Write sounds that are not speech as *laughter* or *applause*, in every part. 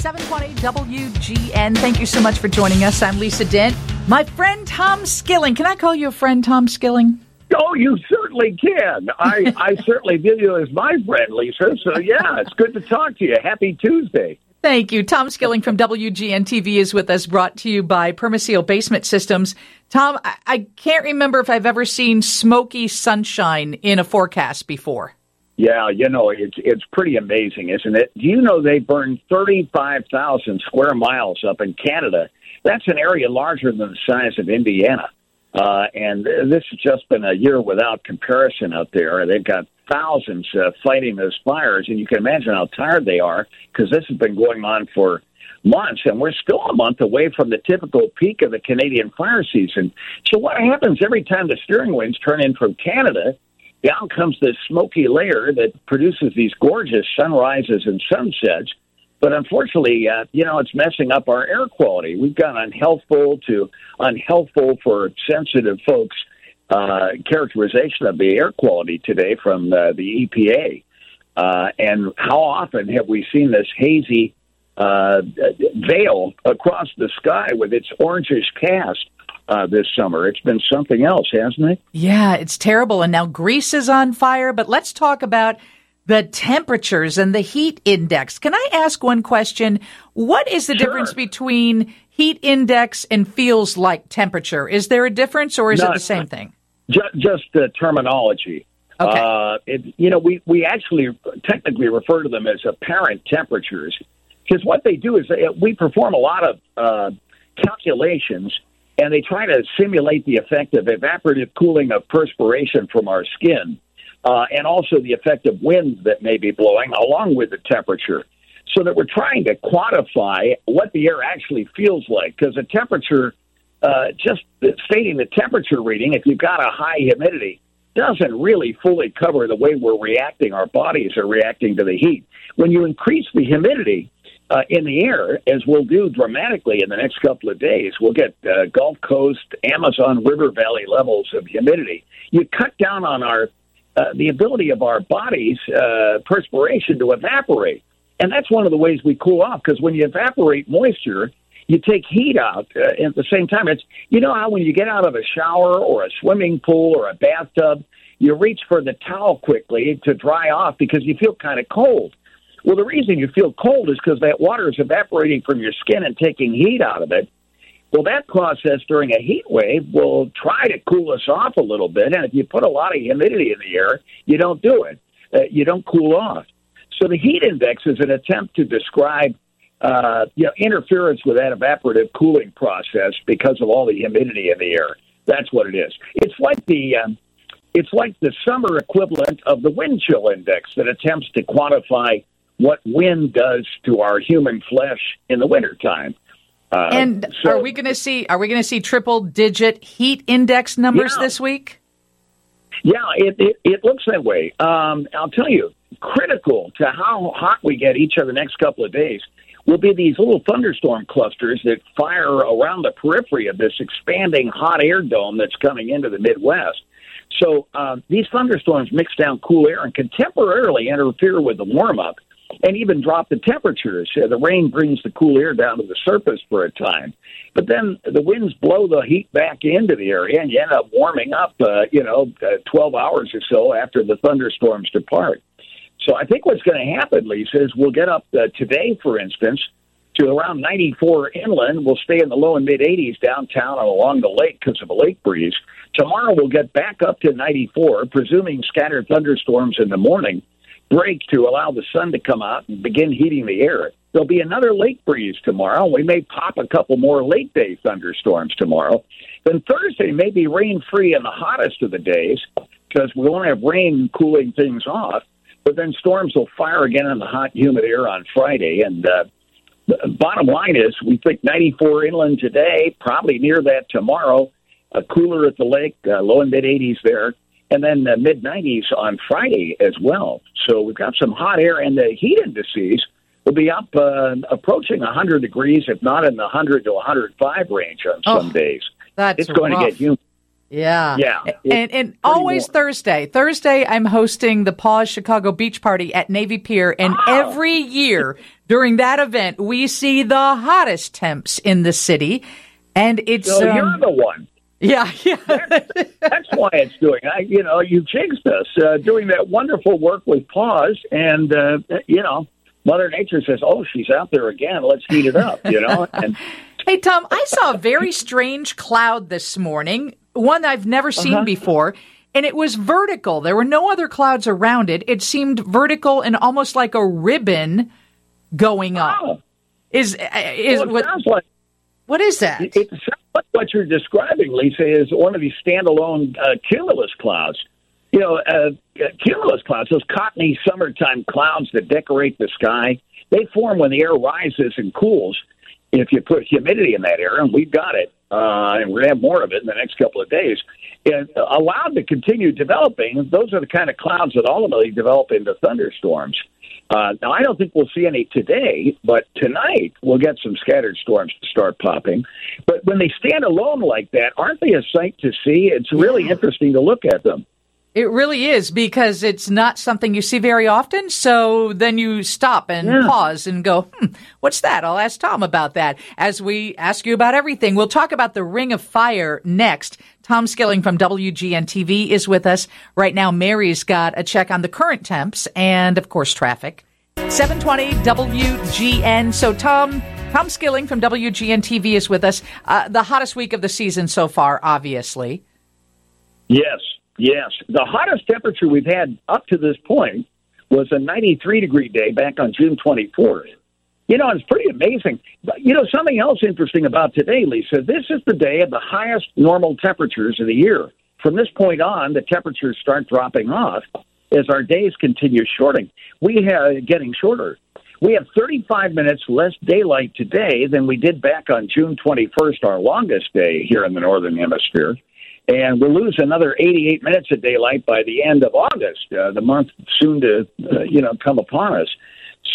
720 WGN. Thank you so much for joining us. I'm Lisa Dent. My friend Tom Skilling. Can I call you a friend, Tom Skilling? Oh, you certainly can. I, *laughs* I certainly view you as my friend, Lisa. So, yeah, it's good to talk to you. Happy Tuesday. Thank you. Tom Skilling from WGN TV is with us, brought to you by Permaseal Basement Systems. Tom, I, I can't remember if I've ever seen smoky sunshine in a forecast before. Yeah, you know, it's it's pretty amazing, isn't it? Do you know they burned 35,000 square miles up in Canada? That's an area larger than the size of Indiana. Uh, and this has just been a year without comparison out there. They've got thousands uh, fighting those fires, and you can imagine how tired they are because this has been going on for months, and we're still a month away from the typical peak of the Canadian fire season. So, what happens every time the steering winds turn in from Canada? Down comes this smoky layer that produces these gorgeous sunrises and sunsets. But unfortunately, uh, you know, it's messing up our air quality. We've got unhealthful to unhealthful for sensitive folks uh, characterization of the air quality today from uh, the EPA. Uh, and how often have we seen this hazy uh, veil across the sky with its orangish cast? Uh, this summer. It's been something else, hasn't it? Yeah, it's terrible. And now Greece is on fire. But let's talk about the temperatures and the heat index. Can I ask one question? What is the sure. difference between heat index and feels like temperature? Is there a difference or is Not, it the same thing? Just, just the terminology. Okay. Uh, it, you know, we, we actually technically refer to them as apparent temperatures because what they do is they, we perform a lot of uh, calculations and they try to simulate the effect of evaporative cooling of perspiration from our skin, uh, and also the effect of winds that may be blowing along with the temperature, so that we're trying to quantify what the air actually feels like. Because the temperature, uh, just stating the temperature reading, if you've got a high humidity, doesn't really fully cover the way we're reacting. Our bodies are reacting to the heat. When you increase the humidity, uh, in the air, as we'll do dramatically in the next couple of days. We'll get uh, Gulf Coast, Amazon River Valley levels of humidity. You cut down on our uh, the ability of our bodies, uh, perspiration to evaporate, and that's one of the ways we cool off. Because when you evaporate moisture, you take heat out uh, at the same time. It's you know how when you get out of a shower or a swimming pool or a bathtub, you reach for the towel quickly to dry off because you feel kind of cold. Well, the reason you feel cold is because that water is evaporating from your skin and taking heat out of it. Well, that process during a heat wave will try to cool us off a little bit. And if you put a lot of humidity in the air, you don't do it. Uh, you don't cool off. So the heat index is an attempt to describe uh, you know, interference with that evaporative cooling process because of all the humidity in the air. That's what it is. It's like the um, it's like the summer equivalent of the wind chill index that attempts to quantify what wind does to our human flesh in the wintertime. Uh, and so, are we going to see are we going to see triple digit heat index numbers yeah, this week? Yeah, it, it, it looks that way. Um, I'll tell you, critical to how hot we get each of the next couple of days will be these little thunderstorm clusters that fire around the periphery of this expanding hot air dome that's coming into the Midwest. So um, these thunderstorms mix down cool air and can temporarily interfere with the warm up and even drop the temperatures. The rain brings the cool air down to the surface for a time, but then the winds blow the heat back into the area, and you end up warming up. Uh, you know, uh, twelve hours or so after the thunderstorms depart. So I think what's going to happen, Lisa, is we'll get up uh, today, for instance, to around 94 inland. We'll stay in the low and mid 80s downtown and along the lake because of a lake breeze. Tomorrow we'll get back up to 94, presuming scattered thunderstorms in the morning break to allow the sun to come out and begin heating the air. There'll be another lake breeze tomorrow. We may pop a couple more late day thunderstorms tomorrow. Then Thursday may be rain free in the hottest of the days because we won't have rain cooling things off. But then storms will fire again in the hot, humid air on Friday. And uh, the bottom line is, we think 94 inland today, probably near that tomorrow. Cooler at the lake, uh, low and mid 80s there and then the mid 90s on Friday as well. So we've got some hot air, and the heat indices will be up uh, approaching 100 degrees, if not in the 100 to 105 range on oh, some days. That's it's going rough. to get humid. Yeah. Yeah. And, and always warm. Thursday. Thursday, I'm hosting the Paws Chicago Beach Party at Navy Pier. And oh. every year, During that event, we see the hottest temps in the city, and it's. So um, you're the one. Yeah, *laughs* yeah. that's, that's why it's doing. I, you know, you jinxed us uh, doing that wonderful work with Paws, and uh, you know, Mother Nature says, "Oh, she's out there again. Let's heat it up." You know. *laughs* And hey, Tom, I saw a very strange cloud this morning, one I've never seen Uh-huh. before. And it was vertical. There were no other clouds around it. It seemed vertical and almost like a ribbon going up. oh, Is uh, is well, it what sounds like what is that? it what you're describing, Lisa, is one of these standalone uh, cumulus clouds. You know, uh, uh, cumulus clouds, those cottony summertime clouds that decorate the sky, they form when the air rises and cools. If you put humidity in that air, and we've got it, uh, and we're going to have more of it in the next couple of days, and allowed to continue developing, those are the kind of clouds that ultimately develop into thunderstorms. Uh, now, I don't think we'll see any today, but tonight we'll get some scattered storms to start popping. But when they stand alone like that, aren't they a sight to see? It's really interesting to look at them. It really is because it's not something you see very often. So then you stop and Yeah. pause and go, hmm, what's that? I'll ask Tom about that as we ask you about everything. We'll talk about the Ring of Fire next. Tom Skilling from WGN TV is with us right now. Mary's got a check on the current temps and, of course, traffic. 720 WGN. So, Tom, Tom Skilling from WGN TV is with us. Uh, the hottest week of the season so far, obviously. Yes, yes. The hottest temperature we've had up to this point was a 93 degree day back on June 24th. You know, it's pretty amazing. But, you know, something else interesting about today, Lisa, this is the day of the highest normal temperatures of the year. From this point on, the temperatures start dropping off as our days continue shorting. We have getting shorter. We have 35 minutes less daylight today than we did back on June 21st, our longest day here in the Northern Hemisphere. And we'll lose another 88 minutes of daylight by the end of August, uh, the month soon to, uh, you know, come upon us.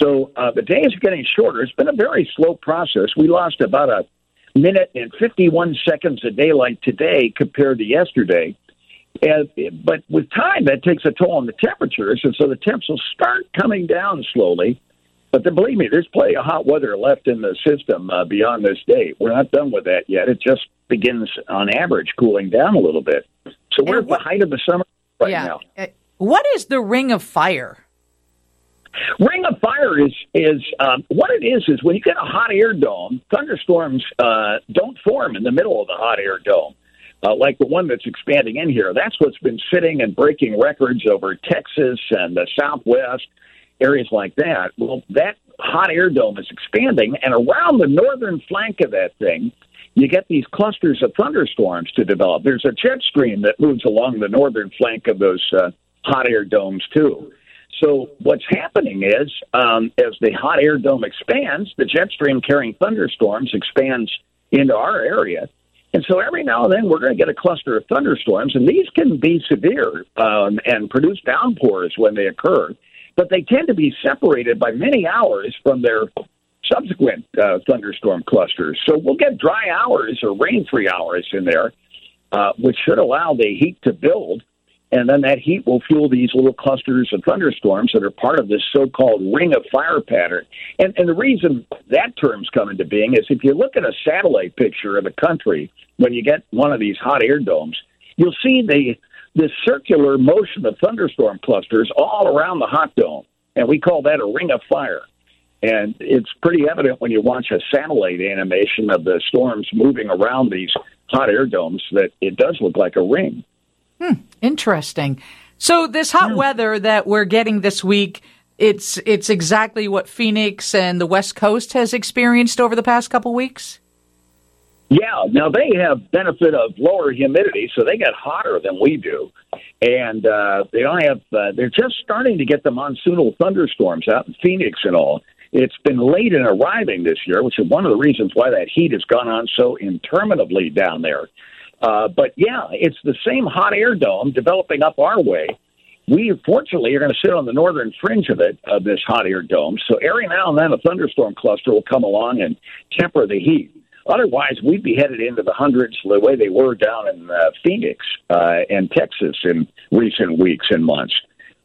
So uh, the days are getting shorter. It's been a very slow process. We lost about a minute and 51 seconds of daylight today compared to yesterday. And, but with time, that takes a toll on the temperatures, and so the temps will start coming down slowly. But then, believe me, there's plenty of hot weather left in the system uh, beyond this date. We're not done with that yet. It just begins, on average, cooling down a little bit. So we're at the height of the summer right yeah. now. Uh, What is the Ring of Fire? Ring of fire is is um, what it is is when you get a hot air dome, thunderstorms uh, don't form in the middle of the hot air dome. Uh, like the one that's expanding in here. That's what's been sitting and breaking records over Texas and the Southwest, areas like that. Well, that hot air dome is expanding, and around the northern flank of that thing, you get these clusters of thunderstorms to develop. There's a jet stream that moves along the northern flank of those uh, hot air domes, too. So what's happening is, um, as the hot air dome expands, the jet stream carrying thunderstorms expands into our area. And so every now and then we're going to get a cluster of thunderstorms, and these can be severe um, and produce downpours when they occur, but they tend to be separated by many hours from their subsequent uh, thunderstorm clusters. So we'll get dry hours or rain free hours in there, uh, which should allow the heat to build. And then that heat will fuel these little clusters of thunderstorms that are part of this so called ring of fire pattern. And, and the reason that term's come into being is if you look at a satellite picture of the country, when you get one of these hot air domes, you'll see the, the circular motion of thunderstorm clusters all around the hot dome. And we call that a ring of fire. And it's pretty evident when you watch a satellite animation of the storms moving around these hot air domes that it does look like a ring. Interesting. So this hot weather that we're getting this week, it's it's exactly what Phoenix and the West Coast has experienced over the past couple weeks. Yeah, now they have benefit of lower humidity, so they get hotter than we do, and uh, they don't have. Uh, they're just starting to get the monsoonal thunderstorms out in Phoenix and all. It's been late in arriving this year, which is one of the reasons why that heat has gone on so interminably down there. Uh, but yeah, it's the same hot air dome developing up our way. We fortunately are going to sit on the northern fringe of it, of this hot air dome. So every now and then a thunderstorm cluster will come along and temper the heat. Otherwise, we'd be headed into the hundreds the way they were down in uh, Phoenix uh, and Texas in recent weeks and months.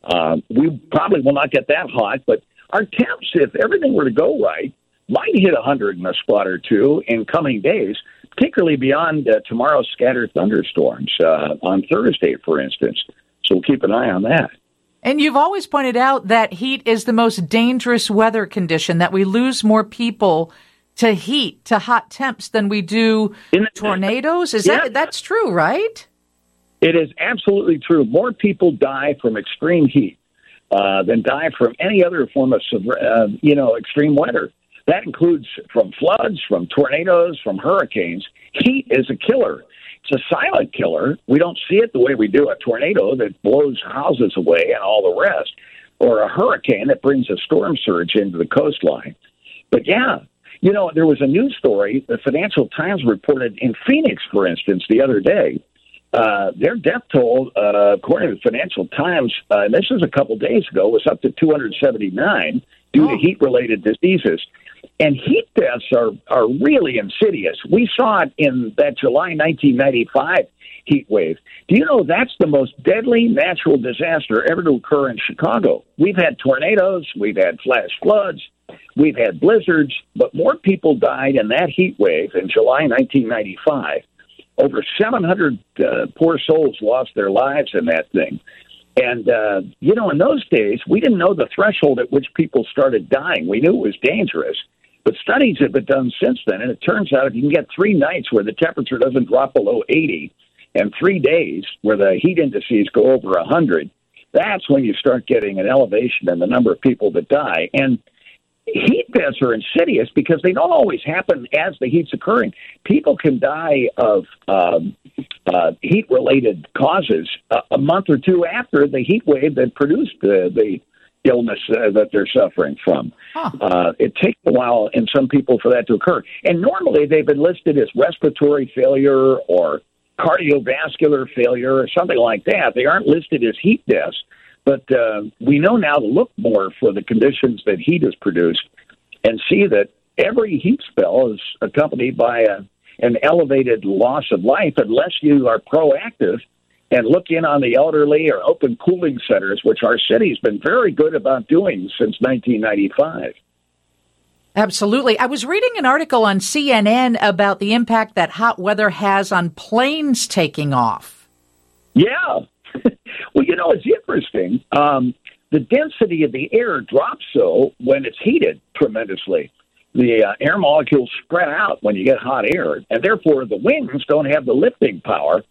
Uh, we probably will not get that hot, but our temps, if everything were to go right, might hit 100 in a spot or two in coming days, particularly beyond uh, tomorrow's scattered thunderstorms uh, on Thursday, for instance. So we'll keep an eye on that. And you've always pointed out that heat is the most dangerous weather condition, that we lose more people to heat, to hot temps than we do tornadoes. Is yeah. that that's true, right? It is absolutely true. More people die from extreme heat uh, than die from any other form of uh, you know extreme weather. That includes from floods, from tornadoes, from hurricanes. Heat is a killer. It's a silent killer. We don't see it the way we do a tornado that blows houses away and all the rest, or a hurricane that brings a storm surge into the coastline. But yeah, you know, there was a news story the Financial Times reported in Phoenix, for instance, the other day. Uh, their death toll, uh, according to the Financial Times, uh, and this is a couple days ago, was up to 279 due oh. to heat related diseases. And heat deaths are, are really insidious. We saw it in that July 1995 heat wave. Do you know that's the most deadly natural disaster ever to occur in Chicago? We've had tornadoes, we've had flash floods, we've had blizzards, but more people died in that heat wave in July 1995. Over 700 uh, poor souls lost their lives in that thing. And, uh, you know, in those days, we didn't know the threshold at which people started dying. We knew it was dangerous. But studies have been done since then, and it turns out if you can get three nights where the temperature doesn't drop below 80 and three days where the heat indices go over 100, that's when you start getting an elevation in the number of people that die. And heat deaths are insidious because they don't always happen as the heat's occurring. People can die of um, uh, heat related causes uh, a month or two after the heat wave that produced the, the illness uh, that they're suffering from. Huh. Uh, it takes a while in some people for that to occur. And normally they've been listed as respiratory failure or cardiovascular failure or something like that. They aren't listed as heat deaths. But uh, we know now to look more for the conditions that heat has produced and see that every heat spell is accompanied by a, an elevated loss of life unless you are proactive and look in on the elderly or open cooling centers, which our city's been very good about doing since 1995. Absolutely. I was reading an article on CNN about the impact that hot weather has on planes taking off. Yeah. *laughs* well, you know, it's interesting. Um, the density of the air drops so when it's heated tremendously. The uh, air molecules spread out when you get hot air, and therefore the wings don't have the lifting power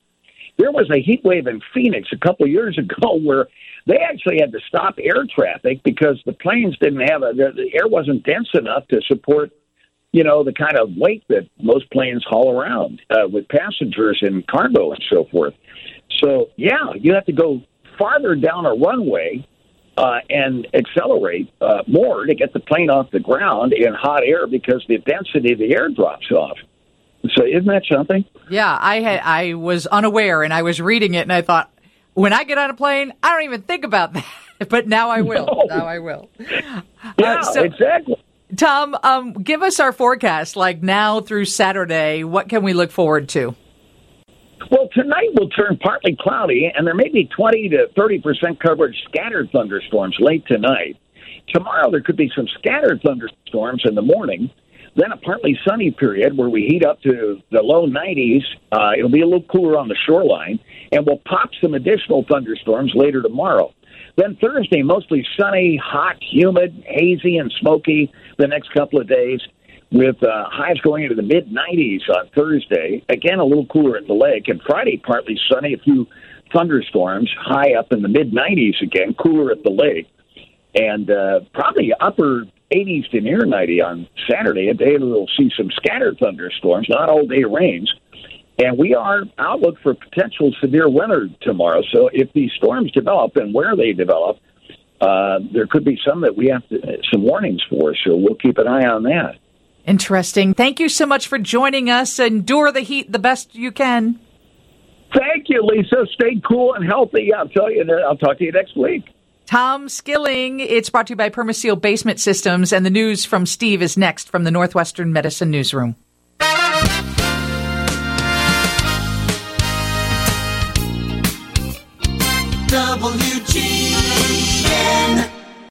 there was a heat wave in Phoenix a couple years *laughs* ago where they actually had to stop air traffic because the planes didn't have a, the, the air wasn't dense enough to support, you know, the kind of weight that most planes haul around uh, with passengers and cargo and so forth. So yeah, you have to go farther down a runway uh, and accelerate uh, more to get the plane off the ground in hot air because the density of the air drops off. So isn't that something? Yeah, I had I was unaware and I was reading it and I thought when I get on a plane, I don't even think about *laughs* that. but now I will. No. Now I will. *laughs* Yeah, uh, so, exactly. Tom, um, give us our forecast, like now through Saturday. What can we look forward to? Well, tonight will turn partly cloudy, and there may be 20 to 30 percent coverage scattered thunderstorms late tonight. Tomorrow, there could be some scattered thunderstorms in the morning. Then a partly sunny period where we heat up to the low 90s. Uh, it'll be a little cooler on the shoreline, and we'll pop some additional thunderstorms later tomorrow. Then Thursday, mostly sunny, hot, humid, hazy, and smoky the next couple of days, with uh, highs going into the mid 90s on Thursday. Again, a little cooler at the lake. And Friday, partly sunny, a few thunderstorms, high up in the mid 90s again, cooler at the lake. And uh, probably upper 80s to near 90 on Saturday. A day we'll see some scattered thunderstorms, not all day rains. And we are outlook for potential severe weather tomorrow. So if these storms develop and where they develop, uh, there could be some that we have to, some warnings for. So we'll keep an eye on that. Interesting. Thank you so much for joining us. Endure the heat the best you can. Thank you, Lisa. Stay cool and healthy. I'll tell you. That I'll talk to you next week. Tom Skilling. It's brought to you by Permaseal Basement Systems, and the news from Steve is next from the Northwestern Medicine Newsroom. WGN.